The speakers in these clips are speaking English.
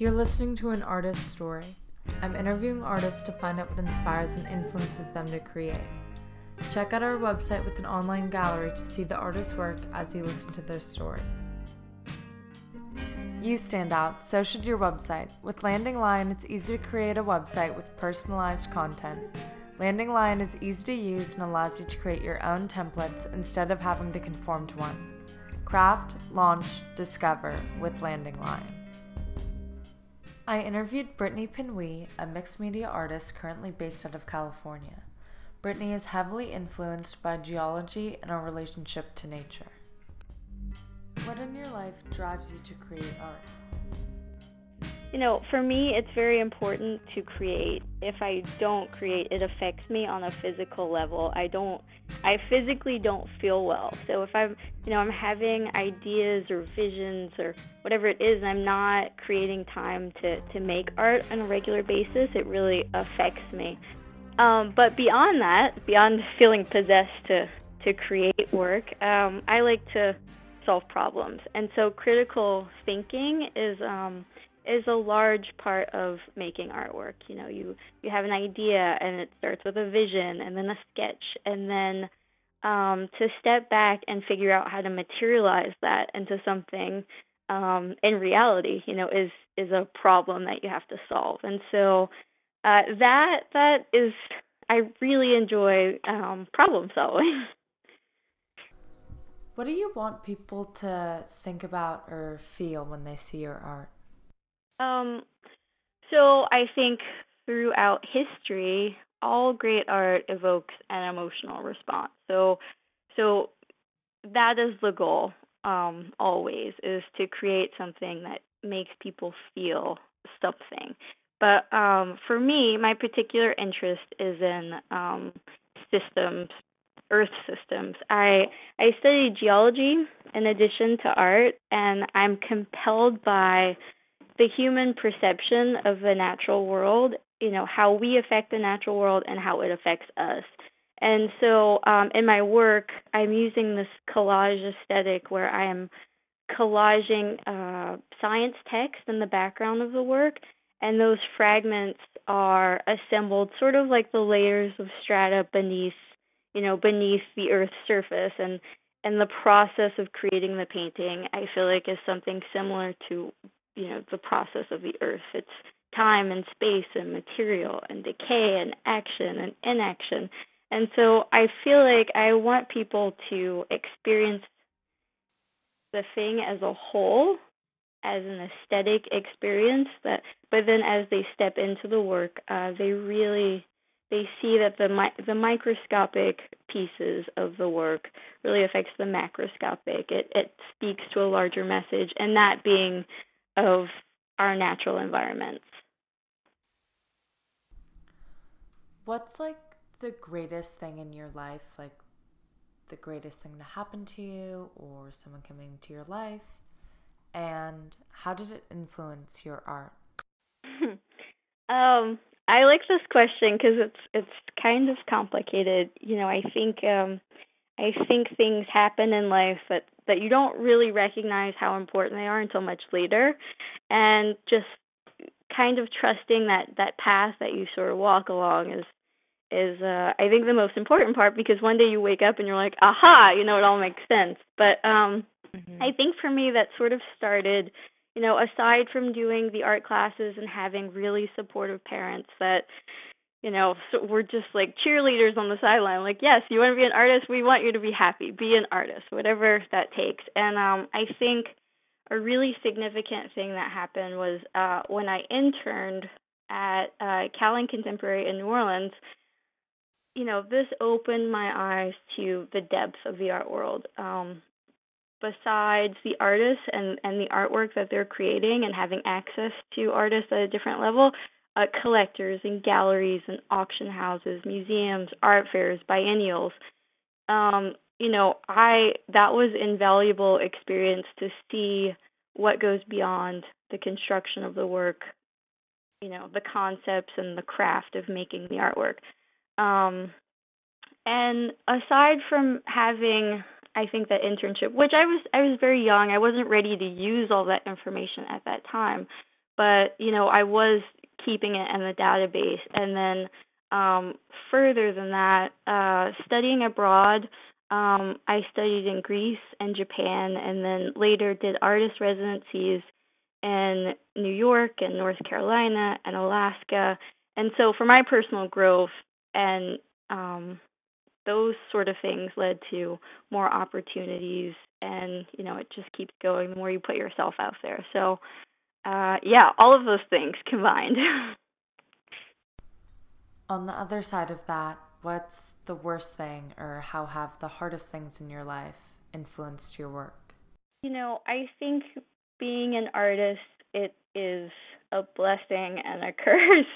You're listening to an artist's story. I'm interviewing artists to find out what inspires and influences them to create. Check out our website with an online gallery to see the artist's work as you listen to their story. You stand out, so should your website. With Landing Lion, it's easy to create a website with personalized content. Landing Lion is easy to use and allows you to create your own templates instead of having to conform to one. Craft, launch, discover with Landing Lion. I interviewed Britney Penouilh, a mixed media artist currently based out of California. Britney is heavily influenced by geology and our relationship to nature. What in your life drives you to create art? You know, for me, it's very important to create. If I don't create, it affects me on a physical level. I don't I physically don't feel well. So if I'm, you know, I'm having ideas or visions or whatever it is, I'm not creating time to, to make art on a regular basis, it really affects me. Um, but beyond that, beyond feeling possessed to, to create work, um, I like to solve problems. And so critical thinking is um, is a large part of making artwork. You know, you you have an idea and it starts with a vision and then a sketch and then um, to step back and figure out how to materialize that into something um, in reality, you know, is is a problem that you have to solve. And so uh, that that is I really enjoy um, problem solving. What do you want people to think about or feel when they see your art? Um, so I think throughout history, all great art evokes an emotional response. So, so that is the goal. Um, always is to create something that makes people feel something. But um, for me, my particular interest is in um, systems, Earth systems. I I study geology in addition to art, and I'm compelled by the human perception of the natural world, you know, how we affect the natural world and how it affects us. And so um, in my work, I'm using this collage aesthetic where I am collaging uh, science text in the background of the work, and those fragments are assembled sort of like the layers of strata beneath, you know, beneath the Earth's surface. And and the process of creating the painting, I feel like, is something similar to you know the process of the earth. It's time and space and material and decay and action and inaction. And so i feel like i want people to experience the thing as a whole as an aesthetic experience that but then as they step into the work uh, they really they see that the mi- the microscopic pieces of the work really affects the macroscopic. It it speaks to a larger message. And that being of our natural environments. What's like the greatest thing in your life, like the greatest thing to happen to you or someone coming to your life? And how did it influence your art? um, I like this question because it's it's kind of complicated. You know, I think um, I think things happen in life that that you don't really recognize how important they are until much later and just kind of trusting that that path that you sort of walk along is is uh I think the most important part because one day you wake up and you're like, "Aha, you know it all makes sense." But um mm-hmm. I think for me that sort of started, you know, aside from doing the art classes and having really supportive parents that you know, so we're just like cheerleaders on the sideline. Like, yes, you want to be an artist, we want you to be happy. Be an artist, whatever that takes. And um, I think a really significant thing that happened was uh, when I interned at uh, Callan Contemporary in New Orleans. You know, this opened my eyes to the depth of the art world. Um, besides the artists and and the artwork that they're creating and having access to artists at a different level, uh, collectors and galleries and auction houses, museums, art fairs, biennials. Um, you know, I that was invaluable experience to see what goes beyond the construction of the work, you know, the concepts and the craft of making the artwork. Um, and aside from having I think that internship, which I was I was very young, I wasn't ready to use all that information at that time. but you know, I was keeping it in the database, and then um, further than that, uh, studying abroad. Um, I studied in Greece and Japan, and then later did artist residencies in New York and North Carolina and Alaska. And so, for my personal growth and um, those sort of things led to more opportunities, and you know, it just keeps going the more you put yourself out there. So, uh, yeah, all of those things combined. On the other side of that, what's the worst thing, or how have the hardest things in your life influenced your work? You know, I think being an artist, it is a blessing and a curse.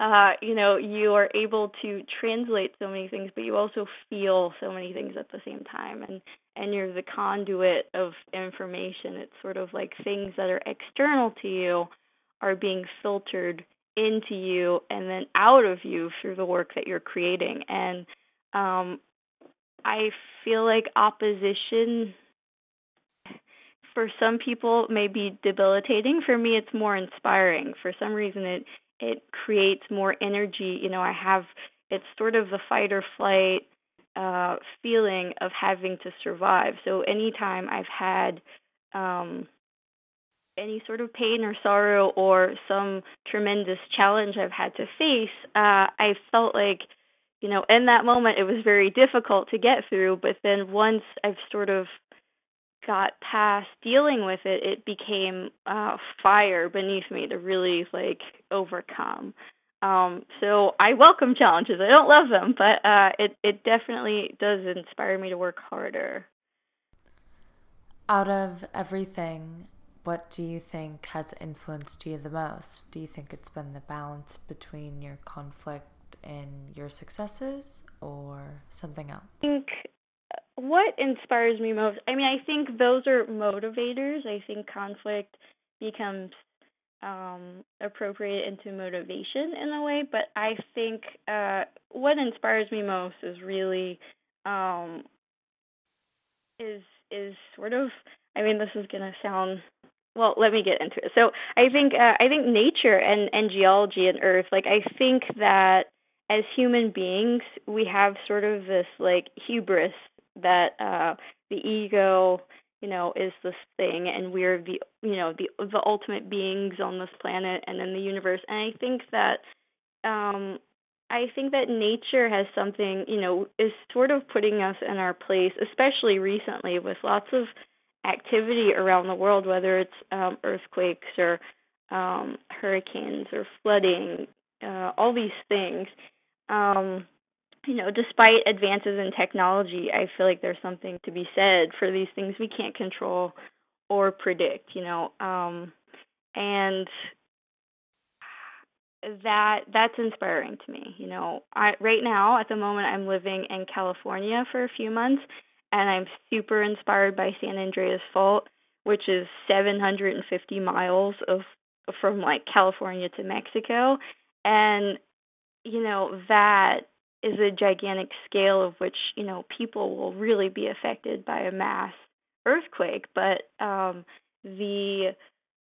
Uh, you know, you are able to translate so many things, but you also feel so many things at the same time, and and you're the conduit of information. It's sort of like things that are external to you are being filtered into you and then out of you through the work that you're creating. And um, I feel like opposition for some people may be debilitating. For me, it's more inspiring. For some reason, it it creates more energy. You know, I have it's sort of the fight or flight uh, feeling of having to survive. So anytime I've had um, any sort of pain or sorrow or some tremendous challenge I've had to face, uh, I felt like, you know, in that moment it was very difficult to get through. But then once I've sort of got past dealing with it, it became uh, fire beneath me to really like overcome. Um, so I welcome challenges. I don't love them, but uh, it it definitely does inspire me to work harder. Out of everything what do you think has influenced you the most? Do you think it's been the balance between your conflict and your successes or something else? I think what inspires me most, I mean, I think those are motivators. I think conflict becomes um, appropriate into motivation in a way, but I think uh, what inspires me most is really um, is is sort of I mean, this is gonna sound well. Let me get into it. So I think uh, I think nature and and geology and Earth. Like I think that as human beings, we have sort of this like hubris that uh, the ego, you know, is this thing, and we're the you know the the ultimate beings on this planet and in the universe. And I think that um I think that nature has something, you know, is sort of putting us in our place, especially recently with lots of activity around the world, whether it's um, earthquakes or um, hurricanes or flooding, uh, all these things. Um, you know, despite advances in technology, I feel like there's something to be said for these things we can't control or predict. You know, um, and that that's inspiring to me. You know, I right now at the moment I'm living in California for a few months and I'm super inspired by San Andreas Fault, which is 750 miles of from like California to Mexico, and you know that is a gigantic scale of which you know people will really be affected by a mass earthquake, but um, the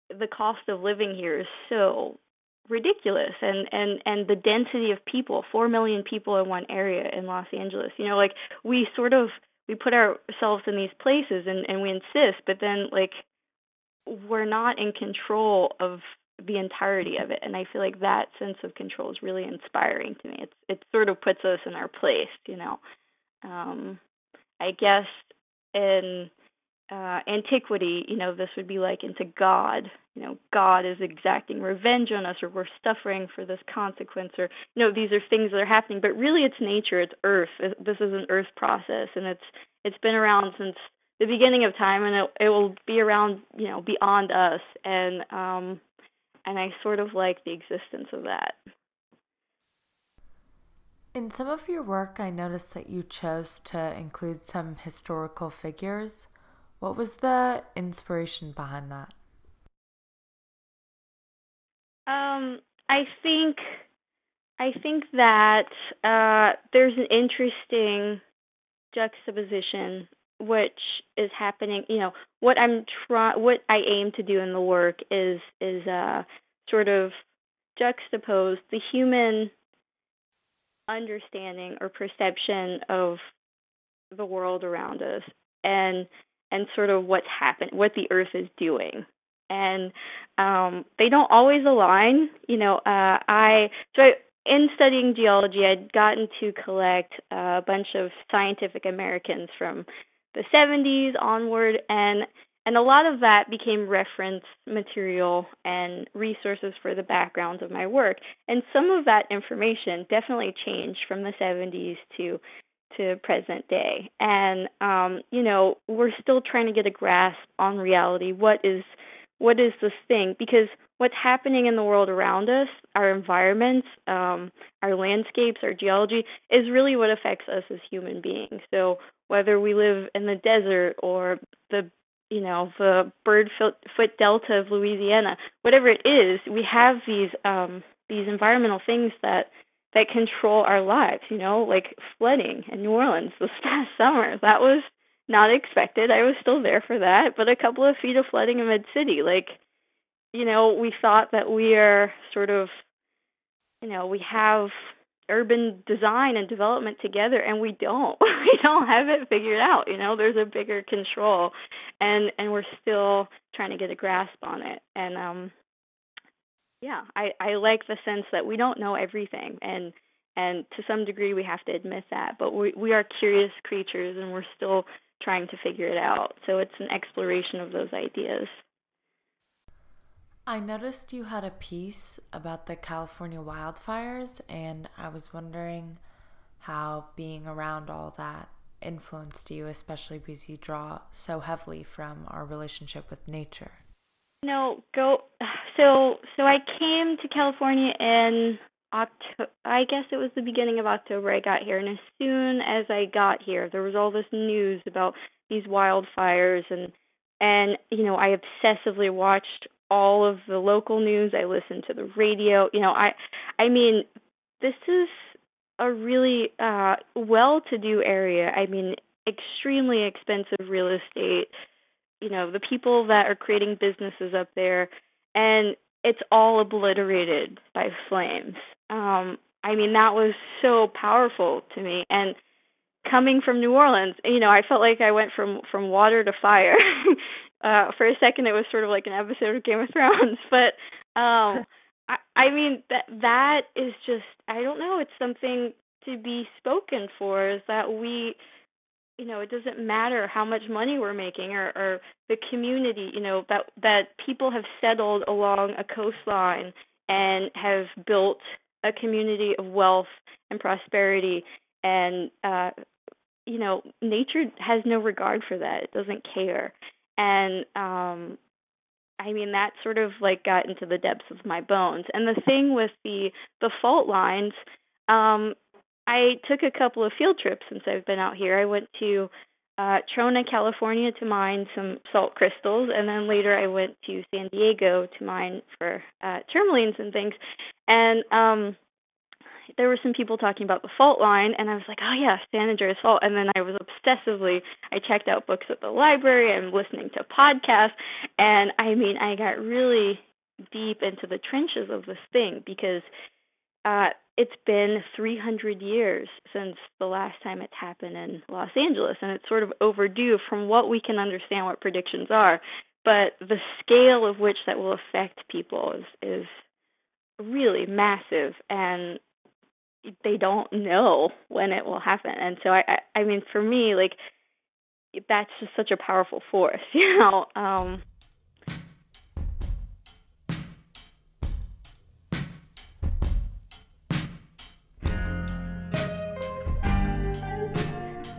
the cost of living here is so ridiculous and and and the density of people 4 million people in one area in Los Angeles you know like we sort of we put ourselves in these places and and we insist but then like we're not in control of the entirety of it and i feel like that sense of control is really inspiring to me it's it sort of puts us in our place you know um i guess in uh, antiquity, you know, this would be like into God. You know, God is exacting revenge on us, or we're suffering for this consequence, or you know, these are things that are happening. But really, it's nature, it's Earth. This is an Earth process, and it's it's been around since the beginning of time, and it it will be around, you know, beyond us. And um, and I sort of like the existence of that. In some of your work, I noticed that you chose to include some historical figures. What was the inspiration behind that? Um, I think I think that uh, there's an interesting juxtaposition which is happening. You know, what I'm trying, what I aim to do in the work is is uh, sort of juxtapose the human understanding or perception of the world around us and and sort of what's happened what the earth is doing and um they don't always align you know uh i so I, in studying geology i'd gotten to collect a bunch of scientific americans from the 70s onward and and a lot of that became reference material and resources for the backgrounds of my work. And some of that information definitely changed from the 70s to to present day. And um, you know, we're still trying to get a grasp on reality. What is what is this thing? Because what's happening in the world around us, our environments, um, our landscapes, our geology, is really what affects us as human beings. So whether we live in the desert or the you know the bird foot Delta of Louisiana, whatever it is, we have these um, these environmental things that that control our lives. You know, like flooding in New Orleans this past summer. That was not expected. I was still there for that, but a couple of feet of flooding in mid city. Like, you know, we thought that we are sort of, you know, we have urban design and development together and we don't. We don't have it figured out you know? There's a bigger control and and we're still trying to get a grasp on it. And um yeah i i like the sense that we don't know everything and and to some degree we have to admit that but we we are curious creatures and we're still trying to figure it out. So it's an exploration of those ideas I noticed you had a piece about the California wildfires, and I was wondering how being around all that influenced you, especially because you draw so heavily from our relationship with nature. No, go. So, so I came to California in October. I guess it was the beginning of October. I got here, and as soon as I got here, there was all this news about these wildfires, and and you know, I obsessively watched all of the local news. I listen to the radio. You know, I I mean, this is a really uh well-to-do area. I mean, extremely expensive real estate. You know, the people that are creating businesses up there and it's all obliterated by flames. Um I mean, that was so powerful to me and coming from New Orleans, you know, I felt like I went from from water to fire. uh for a second it was sort of like an episode of Game of Thrones, but um I I mean that that is just I don't know, it's something to be spoken for is that we you know, it doesn't matter how much money we're making or, or the community, you know, that that people have settled along a coastline and have built a community of wealth and prosperity and uh you know, nature has no regard for that. It doesn't care and um I mean that sort of like got into the depths of my bones. And the thing with the the fault lines, um I took a couple of field trips since I've been out here. I went to uh Trona, California to mine some salt crystals and then later I went to San Diego to mine for uh tourmalines and things. And um there were some people talking about the fault line and I was like, Oh yeah, San Andreas fault. And then I was obsessively I checked out books at the library and listening to podcasts and I mean I got really deep into the trenches of this thing because uh it's been 300 years since the last time it's happened in Los Angeles and it's sort of overdue from what we can understand what predictions are. But the scale of which that will affect people is is really massive and they don't know when it will happen and so i i, I mean for me like that's just such a powerful force you know um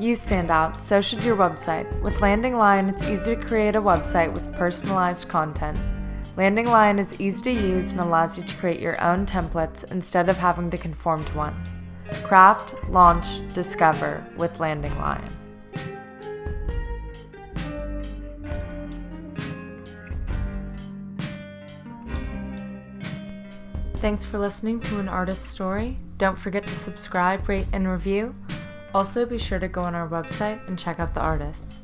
You stand out, so should your website. With Landing Lion, it's easy to create a website with personalized content. Landing Lion is easy to use and allows you to create your own templates instead of having to conform to one. Craft, launch, discover with Landing Lion. Thanks for listening to an artist's story. Don't forget to subscribe, rate, and review. Also, be sure to go on our website and check out the artists.